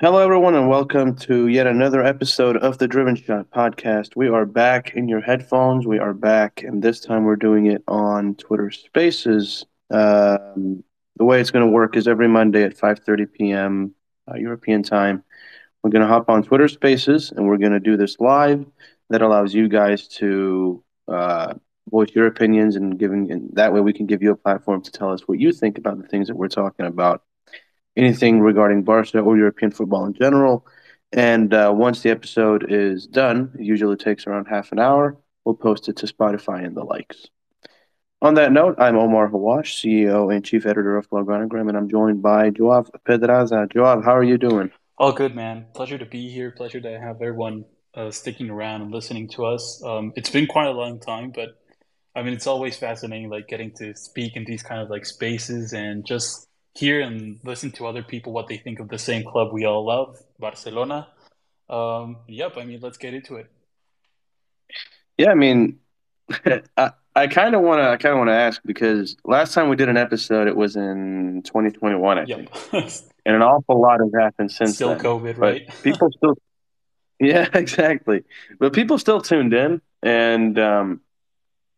Hello, everyone, and welcome to yet another episode of the Driven Shot podcast. We are back in your headphones. We are back, and this time we're doing it on Twitter Spaces. Um, the way it's going to work is every Monday at 5:30 p.m. Uh, European time. We're going to hop on Twitter Spaces, and we're going to do this live. That allows you guys to uh, voice your opinions, and giving and that way we can give you a platform to tell us what you think about the things that we're talking about anything regarding Barca or European football in general. And uh, once the episode is done, it usually takes around half an hour, we'll post it to Spotify and the likes. On that note, I'm Omar Hawwash, CEO and Chief Editor of Blogonigram, and I'm joined by Joav Pedraza. Joav, how are you doing? All good, man. Pleasure to be here. Pleasure to have everyone uh, sticking around and listening to us. Um, it's been quite a long time, but I mean, it's always fascinating, like getting to speak in these kind of like spaces and just hear and listen to other people what they think of the same club we all love, Barcelona. Um, yep, I mean, let's get into it. Yeah, I mean, I, I kind of want to I kind of want to ask because last time we did an episode, it was in 2021, I yep. think, and an awful lot has happened since. Still then. COVID, but right? people still, yeah, exactly. But people still tuned in, and um,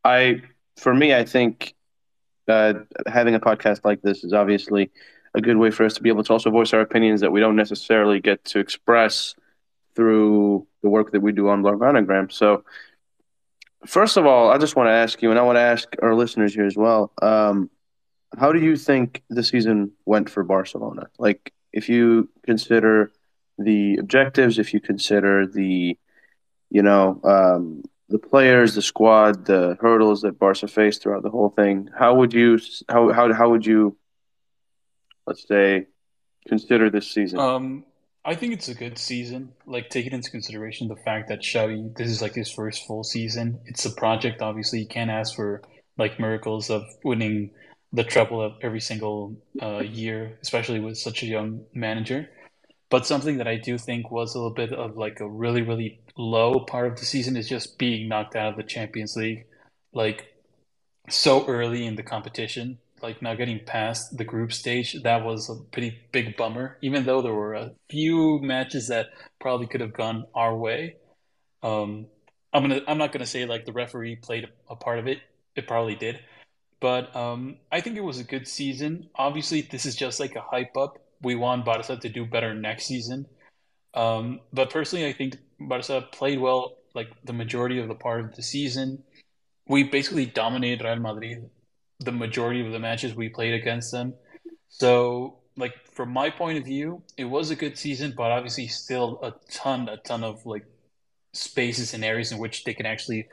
I, for me, I think uh, having a podcast like this is obviously a good way for us to be able to also voice our opinions that we don't necessarily get to express through the work that we do on Blogonigram. So, first of all, I just want to ask you, and I want to ask our listeners here as well. Um, how do you think the season went for Barcelona? Like, if you consider the objectives, if you consider the, you know, um, the players, the squad, the hurdles that Barca faced throughout the whole thing. How would you how how how would you let's say consider this season? Um, I think it's a good season. Like taking into consideration the fact that Xavi, this is like his first full season. It's a project. Obviously, you can't ask for like miracles of winning the treble of every single uh, year, especially with such a young manager. But something that I do think was a little bit of like a really, really low part of the season is just being knocked out of the Champions League, like so early in the competition. Like not getting past the group stage, that was a pretty big bummer. Even though there were a few matches that probably could have gone our way. Um, I'm gonna, I'm not gonna say like the referee played a part of it. It probably did, but um, I think it was a good season. Obviously, this is just like a hype up we want Barca to do better next season. Um, but personally, I think Barca played well like the majority of the part of the season. We basically dominated Real Madrid the majority of the matches we played against them. So, like from my point of view, it was a good season, but obviously still a ton, a ton of like spaces and areas in which they can actually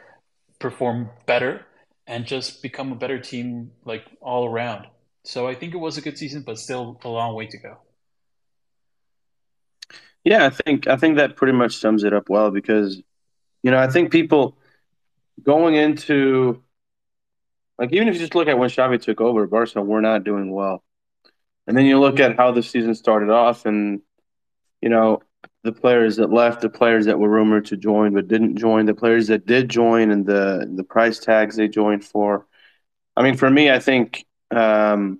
perform better and just become a better team like all around. So I think it was a good season, but still a long way to go. Yeah, I think I think that pretty much sums it up well because, you know, I think people going into like even if you just look at when Xavi took over, Barca we're not doing well, and then you look at how the season started off, and you know the players that left, the players that were rumored to join but didn't join, the players that did join, and the the price tags they joined for. I mean, for me, I think um,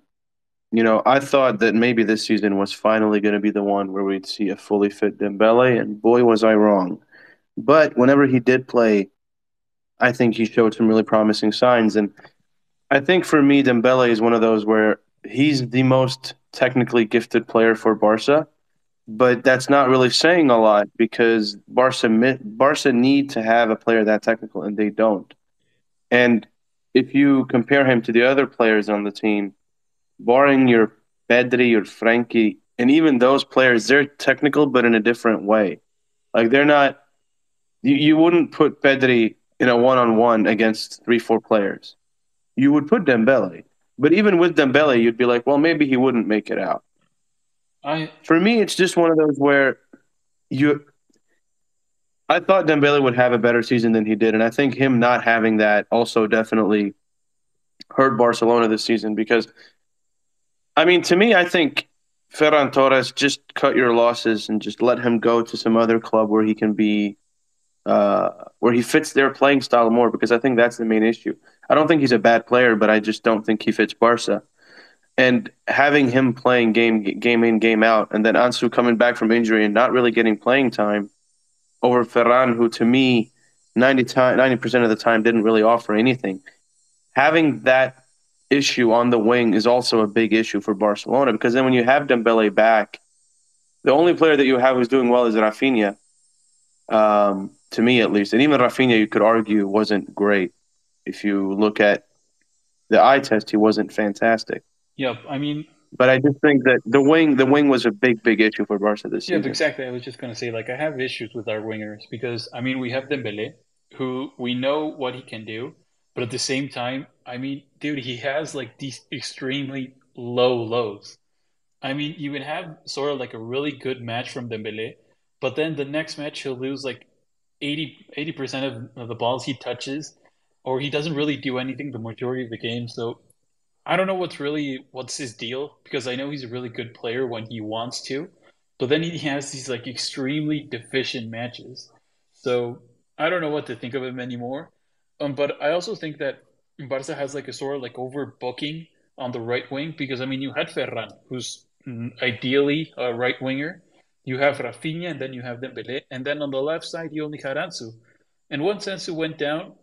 you know, I thought that maybe this season was finally going to be the one where we'd see a fully fit Dembele, and boy, was I wrong. But whenever he did play, I think he showed some really promising signs. And I think for me, Dembele is one of those where he's the most technically gifted player for Barca, but that's not really saying a lot because Barca Barca need to have a player that technical, and they don't. And if you compare him to the other players on the team, barring your Pedri, your Frenkie, and even those players, they're technical, but in a different way. Like they're not. You, you wouldn't put Pedri in a one-on-one against three, four players. You would put Dembele, but even with Dembele, you'd be like, well, maybe he wouldn't make it out. I for me, it's just one of those where you. I thought Dembele would have a better season than he did, and I think him not having that also definitely hurt Barcelona this season because I mean, to me, I think Ferran Torres just cut your losses and just let him go to some other club where he can be, uh, where he fits their playing style more. Because I think that's the main issue. I don't think he's a bad player, but I just don't think he fits Barca. and having him playing game game in game out, and then Ansu coming back from injury and not really getting playing time over Ferran, who to me 90 percent of the time didn't really offer anything. Having that issue on the wing is also a big issue for Barcelona because then when you have Dembele back, the only player that you have who's doing well is Rafinha. Um, to me, at least, and even Rafinha, you could argue wasn't great. If you look at the eye test, he wasn't fantastic. Yep, I mean, but I just think that the wing, the wing was a big, big issue for Barca this yeah. Yeah, exactly. I was just gonna say, like, I have issues with our wingers because I mean, we have Dembele, who we know what he can do, but at the same time, I mean, dude, he has like these extremely low lows. I mean, you can have sort of like a really good match from Dembele, but then the next match he'll lose like 80 percent of, of the balls he touches, or he doesn't really do anything the majority of the game. So I don't know what's really what's his deal because I know he's a really good player when he wants to, but then he has these like extremely deficient matches. So I don't know what to think of him anymore. Um, but I also think that Barca has like a sort of like overbooking on the right wing because I mean you had Ferran, who's ideally a right winger. You have Rafinha, and then you have Dembele, and then on the left side you only had Ansu. And once Ansu went down,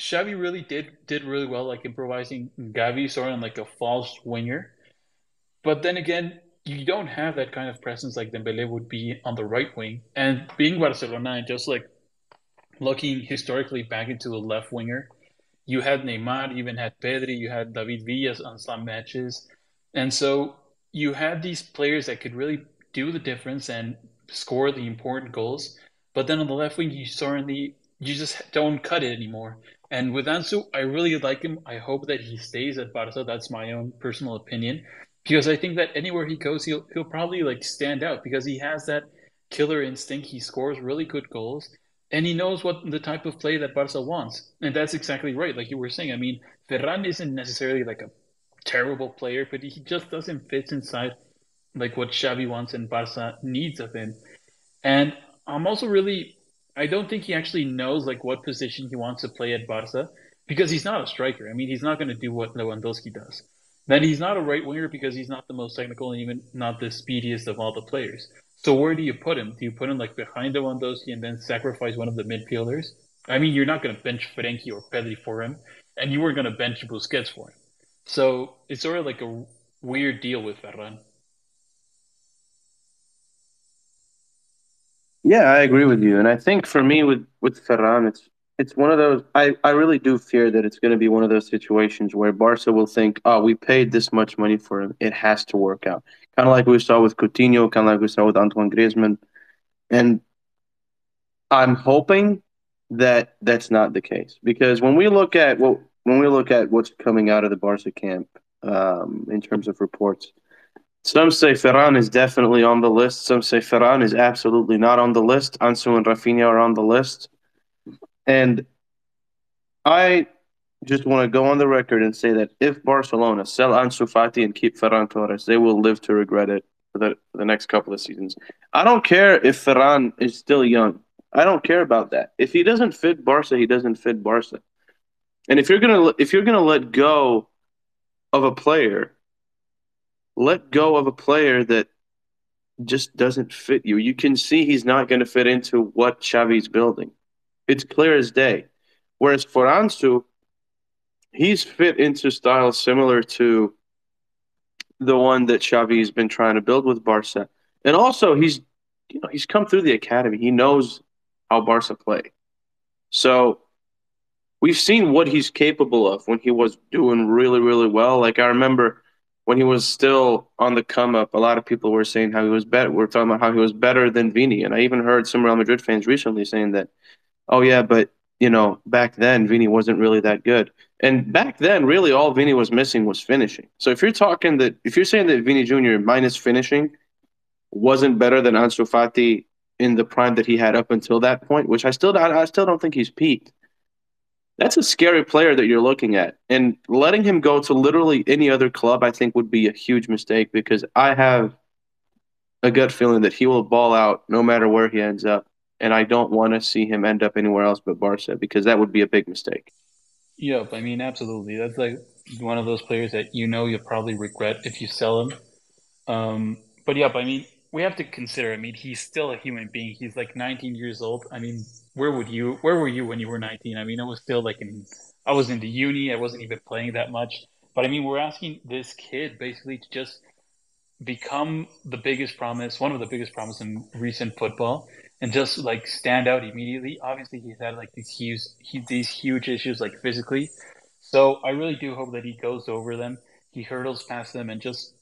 Xavi really did did really well, like improvising Gavi sort of like a false winger. But then again, you don't have that kind of presence like Dembele would be on the right wing. And being Barcelona and just like looking historically back into the left winger, you had Neymar, you even had Pedri, you had David Villas on some matches. And so you had these players that could really do the difference and score the important goals. But then on the left wing, you certainly you just don't cut it anymore. And with Ansu, I really like him. I hope that he stays at Barca. That's my own personal opinion, because I think that anywhere he goes, he'll he'll probably like stand out because he has that killer instinct. He scores really good goals, and he knows what the type of play that Barca wants. And that's exactly right, like you were saying. I mean, Ferran isn't necessarily like a terrible player, but he just doesn't fit inside like what Xavi wants and Barca needs of him. And I'm also really I don't think he actually knows like what position he wants to play at Barca because he's not a striker. I mean, he's not going to do what Lewandowski does. Then he's not a right winger because he's not the most technical and even not the speediest of all the players. So where do you put him? Do you put him like behind Lewandowski and then sacrifice one of the midfielders? I mean, you're not going to bench Frenkie or Pedri for him, and you weren't going to bench Busquets for him. So it's sort of like a weird deal with Ferran. Yeah, I agree with you, and I think for me with with Ferran, it's it's one of those. I I really do fear that it's going to be one of those situations where Barca will think, "Oh, we paid this much money for him; it has to work out." Kind of like we saw with Coutinho, kind of like we saw with Antoine Griezmann, and I'm hoping that that's not the case because when we look at what when we look at what's coming out of the Barca camp um, in terms of reports, some say Ferran is definitely on the list. Some say Ferran is absolutely not on the list. Ansu and Rafinha are on the list. And I just want to go on the record and say that if Barcelona sell Ansu Fati and keep Ferran Torres, they will live to regret it for the, for the next couple of seasons. I don't care if Ferran is still young. I don't care about that. If he doesn't fit Barca, he doesn't fit Barca. And if you're gonna if you're gonna let go of a player let go of a player that just doesn't fit you. You can see he's not going to fit into what Xavi's building. It's clear as day. Whereas for Ansu, he's fit into style similar to the one that Xavi's been trying to build with Barca. And also he's you know, he's come through the academy. He knows how Barca play. So we've seen what he's capable of when he was doing really, really well. Like I remember when he was still on the come up, a lot of people were saying how he was better. We're talking about how he was better than Vini, and I even heard some Real Madrid fans recently saying that, oh yeah, but you know back then Vini wasn't really that good. And back then, really, all Vini was missing was finishing. So if you're talking that, if you're saying that Vini Jr. minus finishing wasn't better than Ansu Fati in the prime that he had up until that point, which I still I still don't think he's peaked that's a scary player that you're looking at. And letting him go to literally any other club, I think, would be a huge mistake because I have a gut feeling that he will ball out no matter where he ends up. And I don't want to see him end up anywhere else but Barca because that would be a big mistake. Yep, I mean, absolutely. That's like one of those players that you know you'll probably regret if you sell him. Um, but yeah, I mean, we have to consider. I mean, he's still a human being. He's like 19 years old. I mean, where would you? Where were you when you were 19? I mean, I was still like in. I was in the uni. I wasn't even playing that much. But I mean, we're asking this kid basically to just become the biggest promise, one of the biggest promise in recent football, and just like stand out immediately. Obviously, he's had like these huge, these huge issues like physically. So I really do hope that he goes over them, he hurdles past them, and just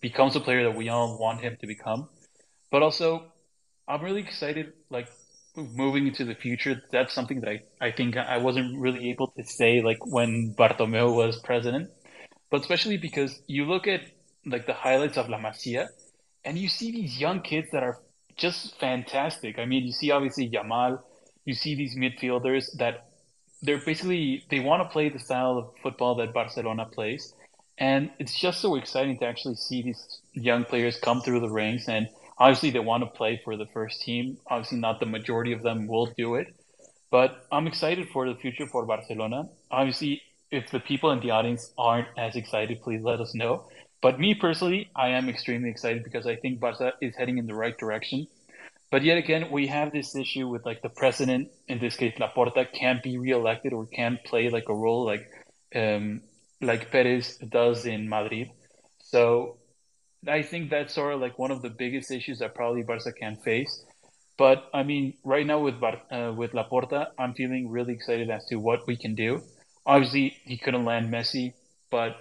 becomes a player that we all want him to become. But also, I'm really excited, like moving into the future. That's something that I, I think I wasn't really able to say like when Bartomeu was president, but especially because you look at like the highlights of La Masia, and you see these young kids that are just fantastic. I mean, you see obviously Yamal, you see these midfielders that they're basically they want to play the style of football that Barcelona plays, and it's just so exciting to actually see these young players come through the ranks. And obviously, they want to play for the first team. Obviously, not the majority of them will do it, but I'm excited for the future for Barcelona. Obviously, if the people in the audience aren't as excited, please let us know. But me personally, I am extremely excited because I think Barca is heading in the right direction. But yet again, we have this issue with like the president, in this case Laporta, can't be reelected or can't play like a role like um, like Perez does in Madrid. So I think that's sort of like one of the biggest issues that probably Barca can face. But I mean, right now with Bar- uh, with Laporta, I'm feeling really excited as to what we can do. Obviously, he couldn't land Messi, but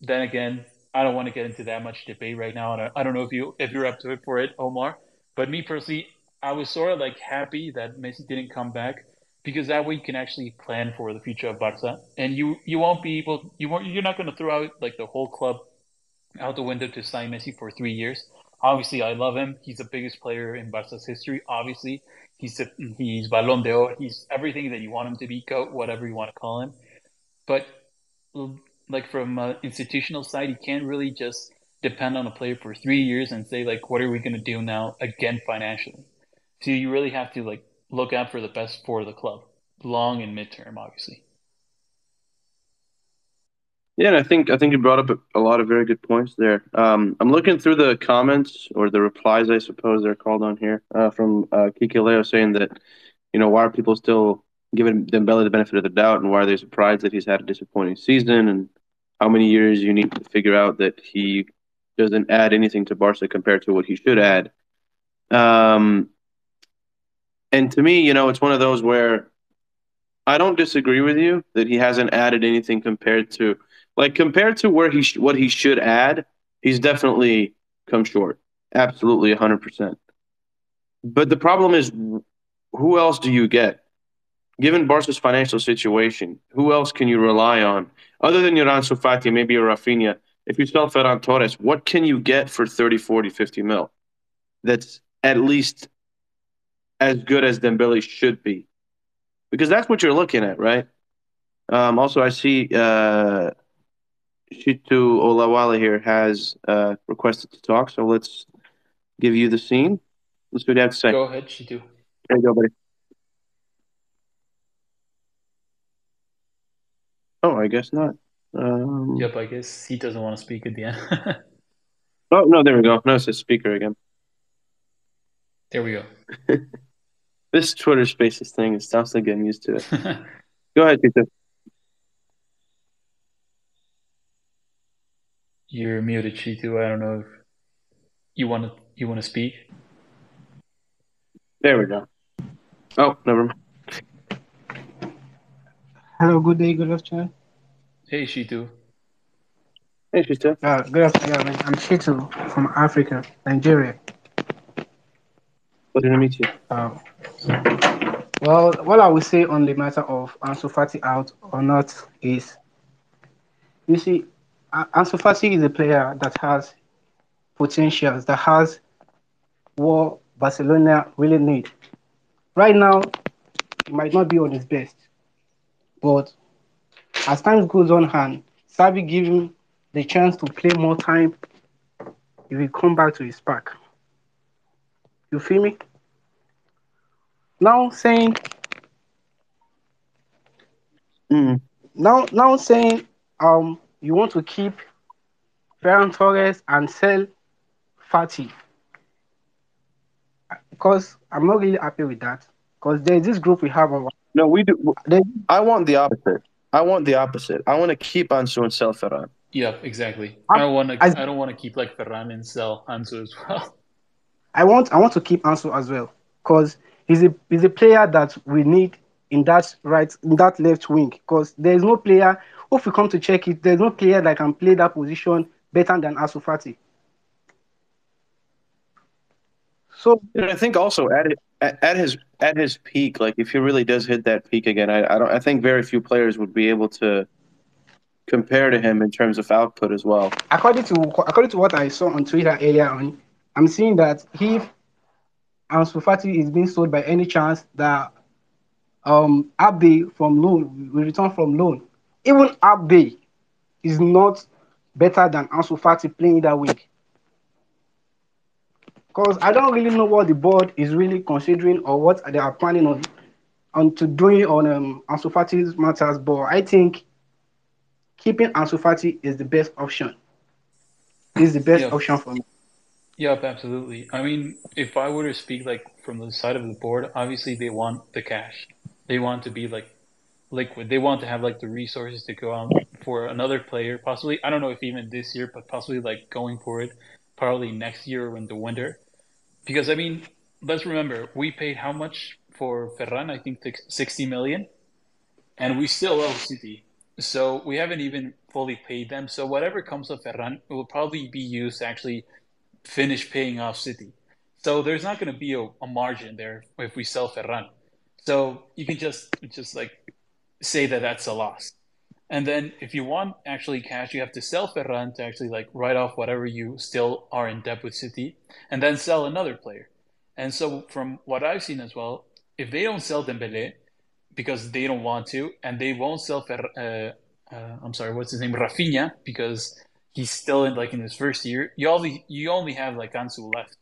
then again, I don't want to get into that much debate right now, and I, I don't know if you if you're up to it for it, Omar. But me personally, I was sort of like happy that Messi didn't come back because that way you can actually plan for the future of Barca, and you you won't be able you won't you're not going to throw out like the whole club out the window to sign Messi for three years. Obviously, I love him. He's the biggest player in Barca's history. Obviously, he's a, he's Ballon d'Or. He's everything that you want him to be, goat, whatever you want to call him. But like from an institutional side, you can't really just depend on a player for three years and say like, what are we going to do now again financially? So you really have to like look out for the best for the club, long and midterm, obviously. Yeah, and I think I think you brought up a, lot of very good points there. Um, I'm looking through the comments or the replies, I suppose they're called on here, uh, from uh, Kike Leo saying that, you know, why are people still giving Dembele the benefit of the doubt, and why are they surprised that he's had a disappointing season, and how many years you need to figure out that he doesn't add anything to Barca compared to what he should add. Um, and to me, you know, it's one of those where I don't disagree with you that he hasn't added anything compared to like compared to where he sh- what he should add. He's definitely come short, absolutely hundred percent. But the problem is, who else do you get? Given Barca's financial situation, who else can you rely on other than your Ansu Fati, maybe a Rafinha? If you sell Ferran Torres, what can you get for 30, 40, 50 mil? That's at least as good as Dembele should be, because that's what you're looking at, right? Um, also, I see uh, Shitu Olawale here has uh, requested to talk, so let's give you the scene. Let's see what have to say. Go ahead, Shitu. There you go, buddy. Oh, I guess not. Um, Yep, I guess he doesn't want to speak at the end. oh, no, there we go. No, it says speaker again. There we go. This Twitter Spaces thing is still getting used to it. Go ahead, Peter. You're muted, Shitu. I don't know if you want to you want to speak. There we go. Oh, never mind. Hello, good day, good afternoon. Hey, Shitu. Hey, Peter. Uh, good afternoon. I'm Shitu from Africa, Nigeria. Uh, well, what I would say on the matter of Ansu Fati out or not is, you see, Ansu Fati is a player that has potentials, that has what Barcelona really need. Right now, he might not be on his best, but as time goes on hand Savi give him the chance to play more time, he will come back to his pack. You feel me? Now saying Mm. now now saying um you want to keep Ferran Torres and sell Fati. Because I'm not really happy with that. Because there's this group we have on. No, we do. I want the opposite. I want the opposite. I want to keep Ansu and sell Ferran. Yeah, exactly. I don't want to. I, I don't want to keep like Ferran and sell Ansu as well. I want. I want to keep Ansu as well because he's a he's a player that we need in that right in that left wing. Because there is no player. If we come to check it, there's no player that can play that position better than Ansu Fati. So and I think also at it, at, at his at his peak, like if he really does hit that peak again, I, I don't I think very few players would be able to compare to him in terms of output as well. According to according to what I saw on Twitter earlier on, I'm seeing that if Ansu Fati is being sold by any chance that um Abde from loan will return from loan, even Abde is not better than Ansu Fati playing that week because I don't really know what the board is really considering or what they are planning on on to doing on um, Ansu Fati's matters. But I think keeping Ansu Fati is the best option. Is the best yep. option for me. Yep, absolutely. I mean, if I were to speak like from the side of the board, obviously they want the cash. They want to be like liquid. They want to have like the resources to go out for another player, possibly. I don't know if even this year, but possibly like going for it, probably next year or in the winter. Because I mean, let's remember, we paid how much for Ferran? I think sixty million, and we still owe City. So we haven't even fully paid them. So whatever comes of Ferran will probably be used actually finish paying off City. So there's not going to be a, a, margin there if we sell Ferran. So you can just just like say that that's a loss. And then if you want actually cash, you have to sell Ferran to actually like write off whatever you still are in debt with City, and then sell another player. And so from what I've seen as well, if they don't sell Dembele because they don't want to, and they won't sell Fer- uh, uh, I'm sorry, what's his name, Rafinha, because he's still in like in his first year. You only you only have like Ansu left.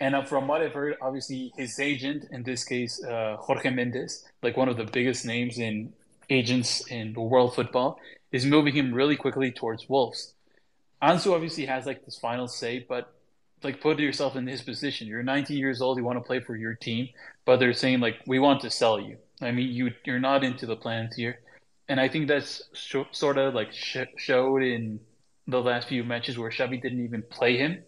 And uh, from what I've heard, obviously his agent, in this case, uh, Jorge Mendes, like one of the biggest names in agents in world football is moving him really quickly towards Wolves. Ansu obviously has like this final say, but like put yourself in his position. You're 19 years old, you want to play for your team, but they're saying like we want to sell you. I mean, you you're not into the plans here, and I think that's sh- sort of like sh- showed in the last few matches where Xavi didn't even play him.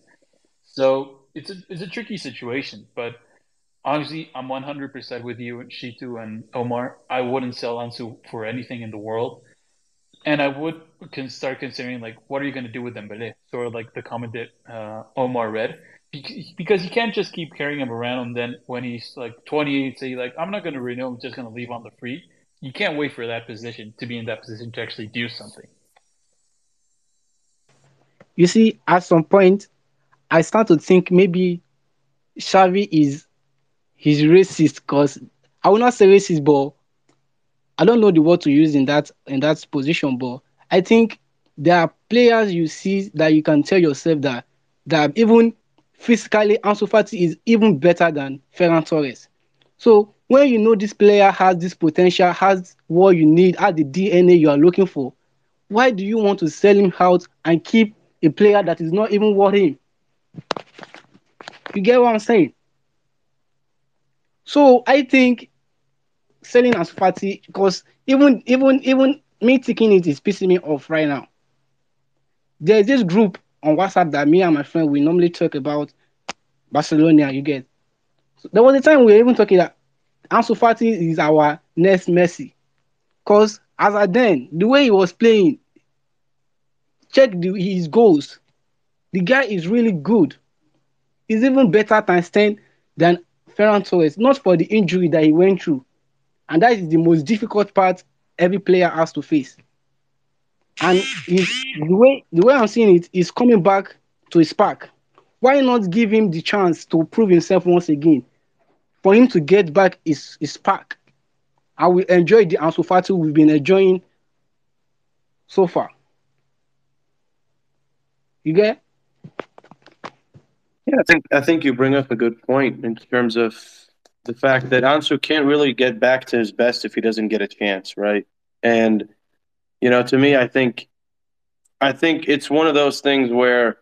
So it's a it's a tricky situation, but Honestly, I'm 100% with you, and Shitu and Omar. I wouldn't sell Ansu for anything in the world. And I would can start considering, like, what are you going to do with Dembele? Sort of like the comment that uh, Omar read. Because you can't just keep carrying him around and then when he's like 28, say, like, I'm not going to renew, I'm just going to leave on the free. You can't wait for that position to be in that position to actually do something. You see, at some point, I start to think maybe Xavi is he's racist because I will not say racist, but I don't know the word to use in that in that position. But I think there are players you see that you can tell yourself that that even physically Ansu Fati is even better than Ferran Torres. So when you know this player has this potential, has what you need, has the DNA you are looking for, why do you want to sell him out and keep a player that is not even worth him? You get what I'm saying? So I think selling Ansu Fati because even even even me taking it is pissing me off right now. There's this group on WhatsApp that me and my friend we normally talk about Barcelona. You get. So there was a time we were even talking that Ansu Fati is our next Messi, because as I then the way he was playing, check the, his goals. The guy is really good. He's even better than ten than Ferran Torres, not for the injury that he went through. And that is the most difficult part every player has to face. And the way the way I'm seeing it is coming back to his spark. Why not give him the chance to prove himself once again? For him to get back his, his spark. I will enjoy the Ansu Fati we've been enjoying so far. You get? Yeah, I think I think you bring up a good point in terms of the fact that Ansu can't really get back to his best if he doesn't get a chance, right? And you know, to me, I think I think it's one of those things where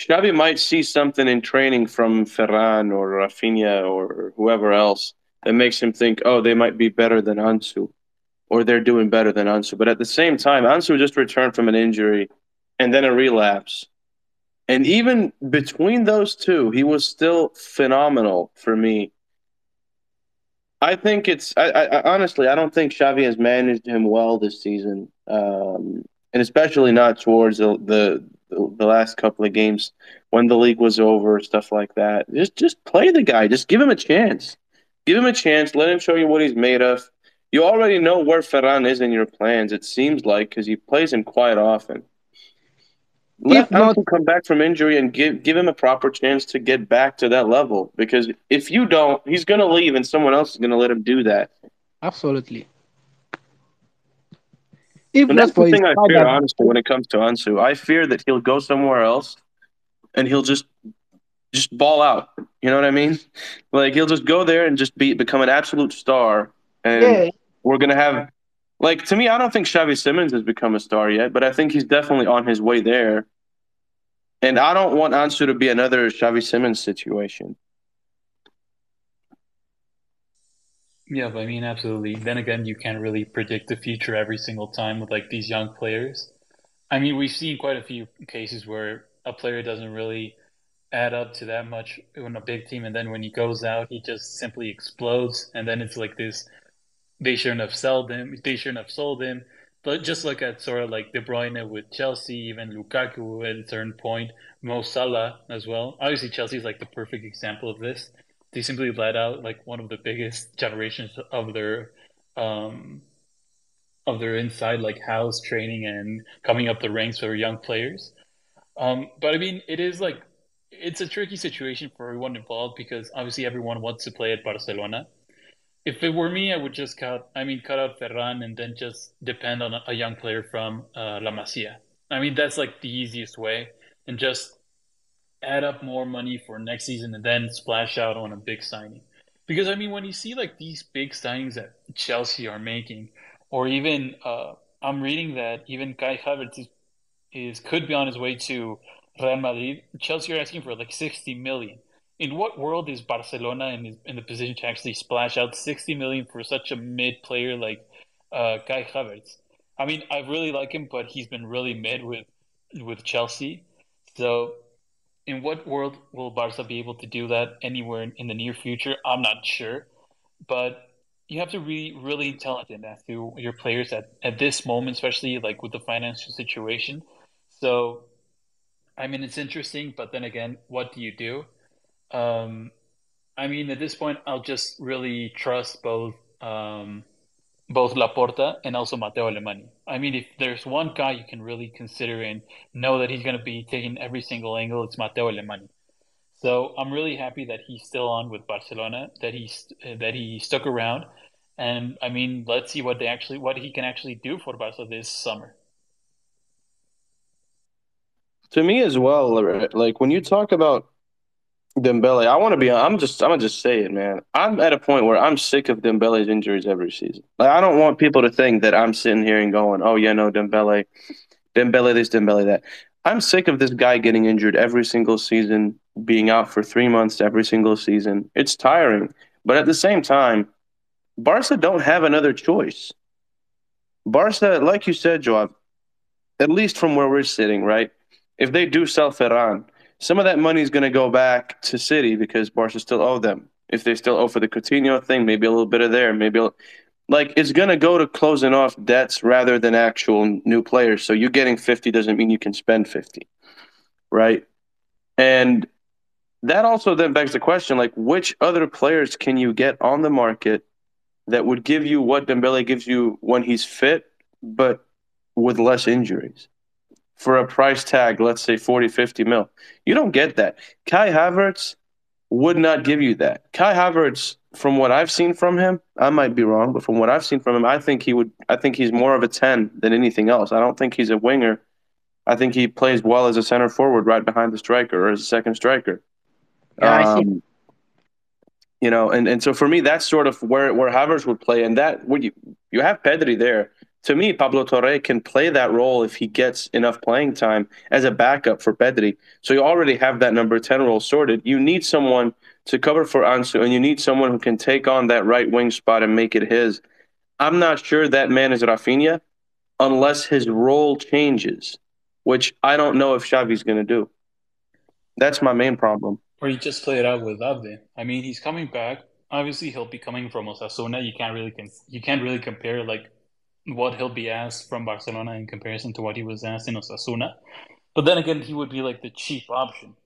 Xavi might see something in training from Ferran or Rafinha or whoever else that makes him think, oh, they might be better than Ansu or they're doing better than Ansu. But at the same time, Ansu just returned from an injury and then a relapse. And even between those two, he was still phenomenal for me. I think it's I, I honestly I don't think Xavi has managed him well this season, um, and especially not towards the, the the last couple of games when the league was over, stuff like that. Just just play the guy. Just give him a chance. Give him a chance. Let him show you what he's made of. You already know where Ferran is in your plans. It seems like because he plays him quite often. Let him come back from injury and give give him a proper chance to get back to that level. Because if you don't, he's going to leave, and someone else is going to let him do that. Absolutely. If and that's the thing I fear, that... honestly, when it comes to Ansu. I fear that he'll go somewhere else, and he'll just just ball out. You know what I mean? Like he'll just go there and just be become an absolute star, and yeah. we're gonna have like to me, I don't think Xavi Simons has become a star yet, but I think he's definitely on his way there. And I don't want Ansu to be another Xavi Simons situation. Yeah, I mean, absolutely. Then again, you can't really predict the future every single time with like these young players. I mean, we've seen quite a few cases where a player doesn't really add up to that much in a big team, and then when he goes out, he just simply explodes, and then it's like this they shouldn't have sold him. They shouldn't have sold him. But just look at sort of like De Bruyne with Chelsea, even Lukaku at a certain point, Mo Salah as well. Obviously, Chelsea is like the perfect example of this. They simply let out like one of the biggest generations of their um, of their inside like house training and coming up the ranks for young players. Um, but I mean, it is like it's a tricky situation for everyone involved because obviously everyone wants to play at Barcelona if it were me, I would just cut. I mean, cut out Ferran and then just depend on a, young player from uh, La Masia. I mean, that's like the easiest way, and just add up more money for next season and then splash out on a big signing. Because I mean, when you see like these big signings that Chelsea are making, or even uh, I'm reading that even Kai Havertz is, is could be on his way to Real Madrid. Chelsea are asking for like 60 million in what world is Barcelona in, in the position to actually splash out 60 million for such a mid player like uh, Kai Havertz? I mean, I really like him, but he's been really mid with with Chelsea. So, in what world will Barca be able to do that anywhere in, in the near future? I'm not sure, but you have to be really intelligent as to your players at, at this moment, especially like with the financial situation. So, I mean, it's interesting, but then again, what do you do? Um, I mean, at this point, I'll just really trust both um, both Laporta and also Mateu Alemany. I mean, if there's one guy you can really consider and know that he's going to be taking every single angle, it's Mateu Alemany. So I'm really happy that he's still on with Barcelona, that he's that he stuck around, and I mean, let's see what they actually what he can actually do for Barca this summer. To me as well, like when you talk about Dembele, I want to be. I'm just. I'm gonna just say it, man. I'm at a point where I'm sick of Dembele's injuries every season. Like I don't want people to think that I'm sitting here and going, "Oh yeah, no, Dembele, Dembele this, Dembele that." I'm sick of this guy getting injured every single season, being out for three months every single season. It's tiring, but at the same time, Barca don't have another choice. Barca, like you said, Joav, at least from where we're sitting, right? If they do sell Ferran some of that money is going to go back to City because Barca still owe them. If they still owe for the Coutinho thing, maybe a little bit of there, maybe a, like it's going to go to closing off debts rather than actual new players. So you getting 50 doesn't mean you can spend 50, right? And that also then begs the question like which other players can you get on the market that would give you what Dembele gives you when he's fit but with less injuries? For a price tag, let's say 40, 50 mil. You don't get that. Kai Havertz would not give you that. Kai Havertz, from what I've seen from him, I might be wrong, but from what I've seen from him, I think he would I think he's more of a 10 than anything else. I don't think he's a winger. I think he plays well as a center forward right behind the striker or as a second striker. Yeah, um, I see. Um, you know, and, and so for me, that's sort of where where Havertz would play, and that would you you have Pedri there to me, Pablo Torre can play that role if he gets enough playing time as a backup for Pedri. So you already have that number 10 role sorted. You need someone to cover for Ansu, and you need someone who can take on that right wing spot and make it his. I'm not sure that man is Rafinha unless his role changes, which I don't know if Xavi's going to do. That's my main problem. Or you just play it out with Abde. I mean, he's coming back. Obviously, he'll be coming from Osasuna. You can't really you can't really compare like what he'll be asked from Barcelona in comparison to what he was asked in Osasuna. But then again, he would be like the cheap option.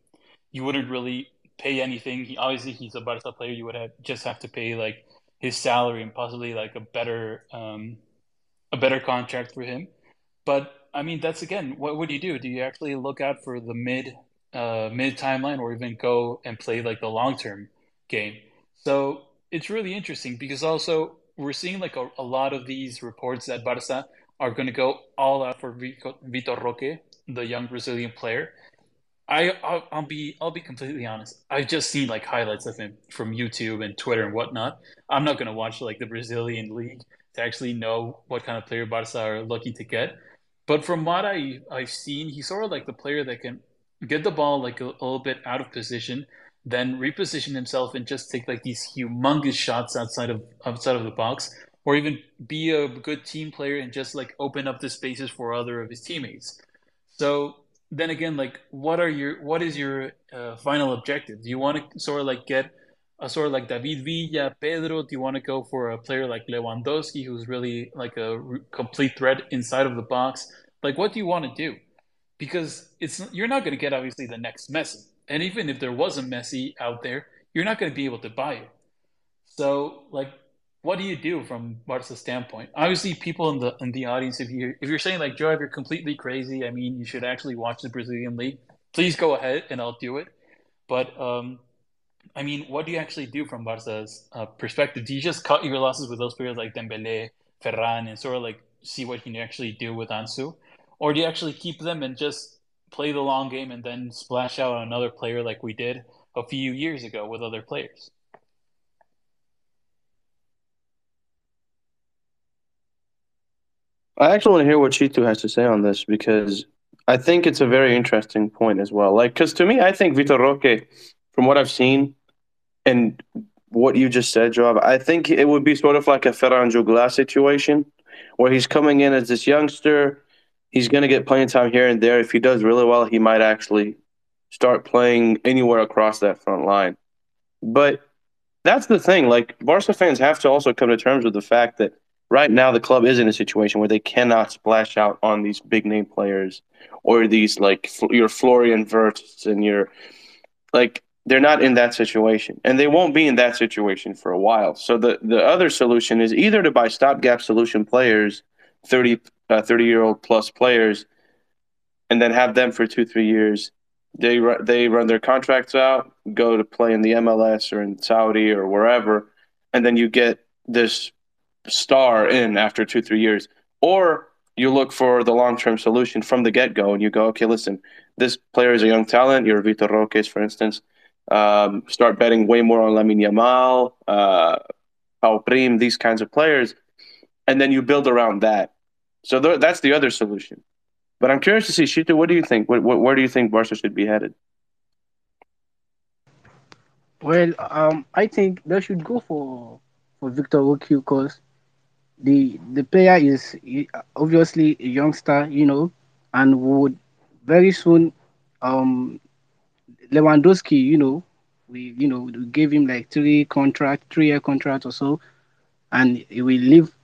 You wouldn't really pay anything. He obviously he's a Barca player. You would have just have to pay like his salary and possibly like a better um, a better contract for him. But I mean, that's again, what would you do? Do you actually look out for the mid uh, mid timeline, or even go and play like the long term game? So it's really interesting because also we're seeing like a, a lot of these reports that Barca are going to go all out for Vitor Roque, the young Brazilian player. I I'll, I'll, be I'll be completely honest. I've just seen like highlights of him from YouTube and Twitter and whatnot. I'm not gonna watch like the Brazilian league to actually know what kind of player Barca are looking to get. But from what I I've seen, he's sort of like the player that can get the ball like a, a little bit out of position, then reposition himself and just take like these humongous shots outside of outside of the box, or even be a good team player and just like open up the spaces for other of his teammates. So then again, like, what are your what is your uh, final objective? Do you want to sort of like get a sort of like David Villa, Pedro? Do you want to go for a player like Lewandowski, who's really like a complete threat inside of the box? Like, what do you want to do? Because it's you're not going to get obviously the next Messi, and even if there was a Messi out there, you're not going to be able to buy it. So, like, what do you do from Barca's standpoint? Obviously, people in the in the audience, if you if you're saying like Joe, if you're completely crazy, I mean, you should actually watch the Brazilian league. Please go ahead, and I'll do it. But um, I mean, what do you actually do from Barca's uh, perspective? Do you just cut your losses with those players like Dembele, Ferran, and sort of like see what you can actually do with Ansu, or do you actually keep them and just play the long game and then splash out on another player like we did a few years ago with other players? I actually want to hear what Shitu has to say on this because I think it's a very interesting point as well. Like, because to me, I think Vitor Roque, from what I've seen and what you just said, Joav, I think it would be sort of like a Ferran Jutglà situation where he's coming in as this youngster. He's going to get playing time here and there. If he does really well, he might actually start playing anywhere across that front line. But that's the thing. Like, Barca fans have to also come to terms with the fact that right now the club is in a situation where they cannot splash out on these big name players or these like your Florian Wirtz and your like they're not in that situation and they won't be in that situation for a while. So the the other solution is either to buy stopgap solution players, 30 uh, 30 year old plus players and then have them for 2 3 years. They they run their contracts out, go to play in the MLS or in Saudi or wherever and then you get this star in after two, three years. Or you look for the long term solution from the get go and you go, okay, listen, this player is a young talent. You're Vitor Roques, for instance. Um, start betting way more on Lamine Yamal, uh, Pau Prim, these kinds of players. And then you build around that. So th- that's the other solution. But I'm curious to see, Shitu, what do you think? What, what, where do you think Barca should be headed? Well, um, I think they should go for for Victor Roque because the the player is obviously a youngster, you know, and would very soon um Lewandowski, you know, we you know we gave him like three contract, three year contract or so, and he will leave.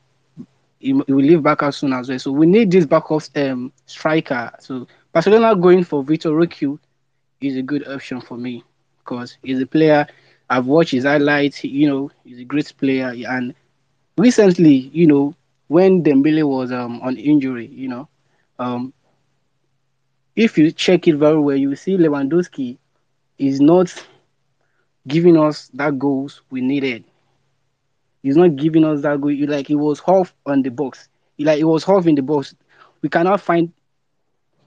He will leave back as soon as well. So we need this backup um, striker. So Barcelona going for Vitor Roque is a good option for me because he's a player. I've watched his highlights. You know, he's a great player, and recently, you know, when Dembele was um, on injury, you know, um, if you check it very well, you see Lewandowski is not giving us that goals we needed. He's not giving us that goal. Like he was half on the box. Like he was half in the box. We cannot find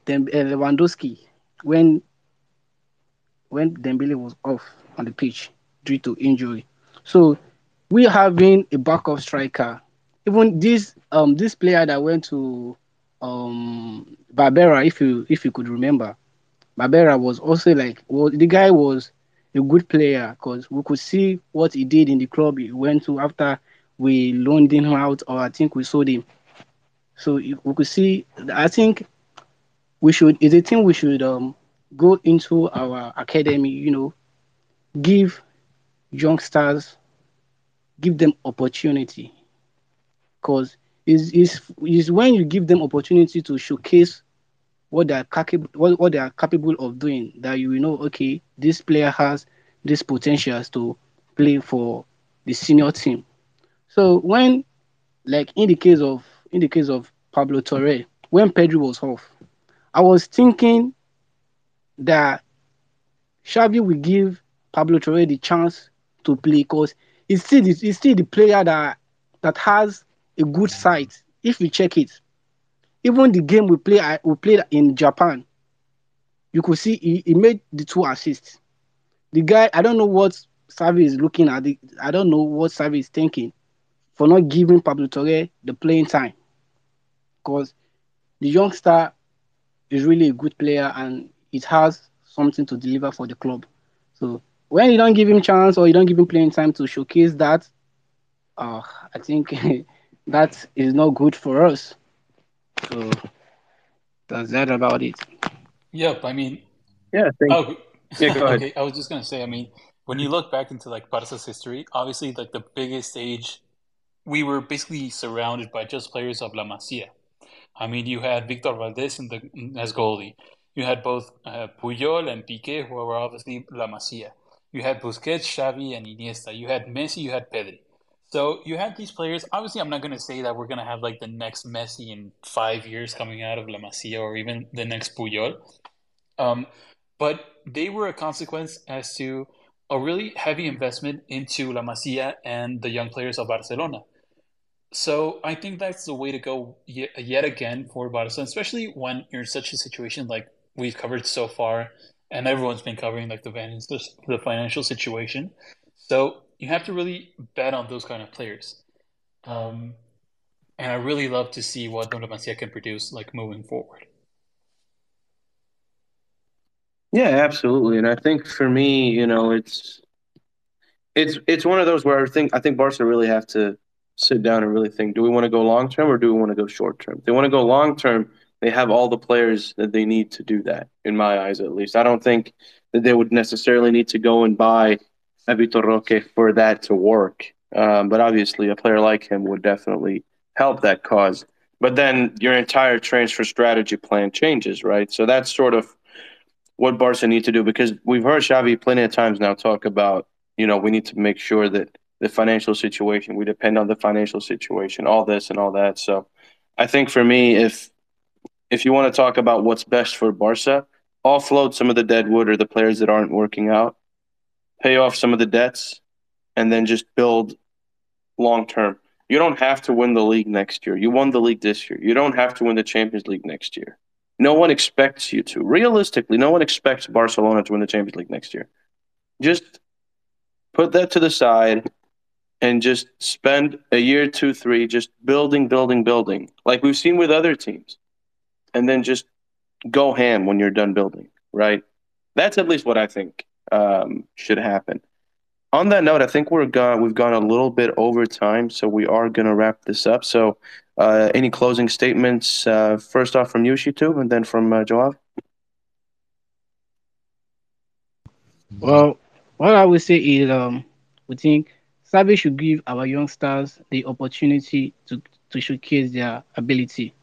Dem- uh, Lewandowski when when Dembele was off on the pitch due to injury. So we having a backup striker, even this um this player that went to um Barbera, if you if you could remember, Barbera was also like well the guy was a good player because we could see what he did in the club he went to after we loaned him out or I think we sold him. So we could see. I think we should. Is a thing we should um go into our academy. You know, give youngsters, give them opportunity, because is is is when you give them opportunity to showcase what they are capable what, what they are capable of doing that you will know okay this player has this potentials to play for the senior team so when like in the case of in the case of Pablo Torre, when Pedro was off, I was thinking that Xavi will give Pablo Torre the chance to play because he's still he's still the player that that has a good sight. If you check it, even the game we play we played in Japan, you could see he, he made the two assists. The guy, I don't know what Xavi is looking at. The, I don't know what Xavi is thinking for not giving Pablo Torre the playing time because the youngster is really a good player and it has something to deliver for the club. So when you don't give him chance or you don't give him playing time to showcase that, uh, I think that is not good for us. So that's that about it. Yep, I mean, yeah. oh, yeah, go ahead. okay, I was just gonna say, I mean, when you look back into like Barca's history, obviously, like the biggest stage, we were basically surrounded by just players of La Masia. I mean, you had Victor Valdés in the, as goalie. You had both uh, Puyol and Piqué, who were obviously La Masia. You had Busquets, Xavi, and Iniesta. You had Messi, you had Pedro. So you had these players. Obviously, I'm not going to say that we're going to have like the next Messi in five years coming out of La Masia or even the next Puyol. Um, but they were a consequence as to a really heavy investment into La Masia and the young players of Barcelona. So I think that's the way to go yet, again for Barcelona, especially when you're in such a situation like we've covered so far, and everyone's been covering like the the financial situation. So you have to really bet on those kind of players. Um, and I really love to see what La Masia can produce like moving forward. Yeah, absolutely. And I think for me, you know, it's it's it's one of those where I think I think Barca really have to sit down and really think: Do we want to go long term or do we want to go short term? If they want to go long term, they have all the players that they need to do that. In my eyes, at least, I don't think that they would necessarily need to go and buy Roque for that to work. Um, but obviously, a player like him would definitely help that cause. But then your entire transfer strategy plan changes, right? So that's sort of what Barca need to do because we've heard Xavi plenty of times now talk about, you know, we need to make sure that the financial situation. We depend on the financial situation, all this and all that. So I think for me, if if you want to talk about what's best for Barca, offload some of the dead wood or the players that aren't working out, pay off some of the debts, and then just build long term. You don't have to win the league next year. You won the league this year. You don't have to win the Champions League next year. No one expects you to. Realistically, no one expects Barcelona to win the Champions League next year. Just put that to the side and just spend a year, two, three, just building, building, building, like we've seen with other teams, and then just go ham when you're done building, right? That's at least what I think um, should happen. On that note, I think we're gone. We've gone a little bit over time, so we are going to wrap this up. So, uh, any closing statements? Uh, first off, from you, and then from uh, Joav. Well, what I would say is, um, we think Xavi should give our youngsters the opportunity to, to showcase their ability,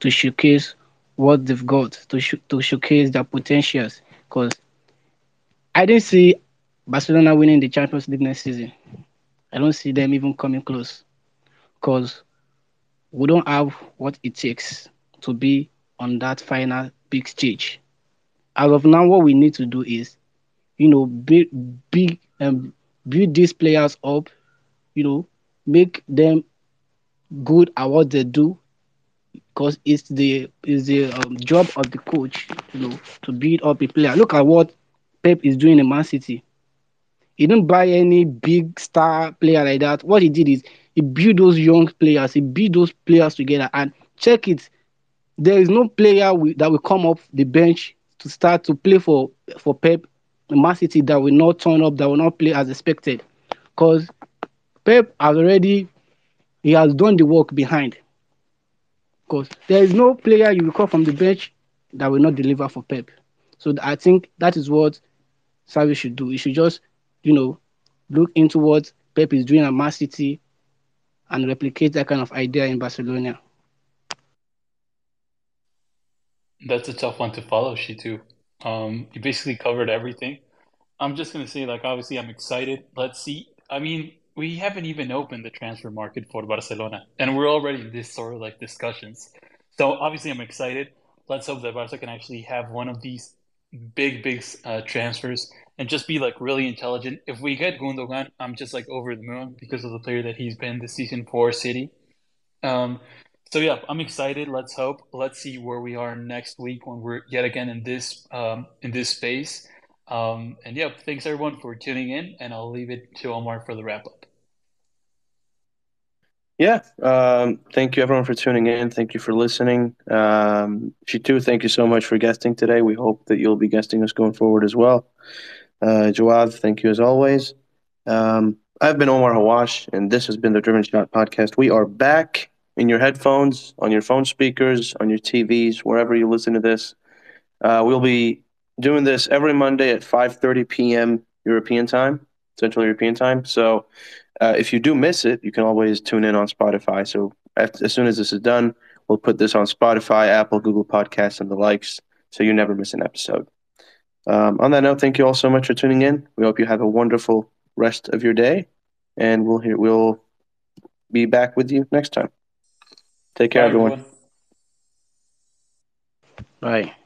to showcase what they've got, to, sh- to showcase their potentials. Because I didn't see Barcelona winning the Champions League next season. I don't see them even coming close. Because we don't have what it takes to be on that final big stage. As of now, what we need to do is, you know, big, big, um, build these players up, you know, make them good at what they do, because it's the it's the um, job of the coach, you know, to build up a player. Look at what Pep is doing in Man City. He didn't buy any big star player like that. What he did is he built those young players, he built those players together. And check it, there is no player that will come off the bench to start to play for for Pep, Man City that will not turn up, that will not play as expected, because Pep has already he has done the work behind. Because there is no player you will call from the bench that will not deliver for Pep. So I think that is what Xavi should do. He should just, you know, look into what Pep is doing at Man City and replicate that kind of idea in Barcelona. That's a tough one to follow, Shitu. Um, you basically covered everything. I'm just gonna say, like, obviously, I'm excited. Let's see. I mean, we haven't even opened the transfer market for Barcelona, and we're already in this sort of like discussions. So obviously, I'm excited. Let's hope that Barca can actually have one of these big, big uh, transfers and just be like really intelligent. If we get Gundogan, I'm just like over the moon because of the player that he's been this season for City. Um, so yeah, I'm excited. Let's hope. Let's see where we are next week when we're yet again in this um, in this space. Um, and yeah, thanks everyone for tuning in, and I'll leave it to Omar for the wrap up. Yeah, um, thank you everyone for tuning in. Thank you for listening. Um, Shitu, thank you so much for guesting today. We hope that you'll be guesting us going forward as well. Uh, Joav, thank you as always. Um, I've been Omar Hawwash, and this has been the Driven Shot podcast. We are back in your headphones, on your phone speakers, on your TVs, wherever you listen to this. Uh, we'll be doing this every Monday at 5:30 p.m. European time, Central European time. So uh, if you do miss it, you can always tune in on Spotify. So as soon as this is done, we'll put this on Spotify, Apple, Google Podcasts, and the likes, so you never miss an episode. Um, on that note, thank you all so much for tuning in. We hope you have a wonderful rest of your day, and we'll hear, we'll be back with you next time. Take care, Bye, everyone. everyone. Bye.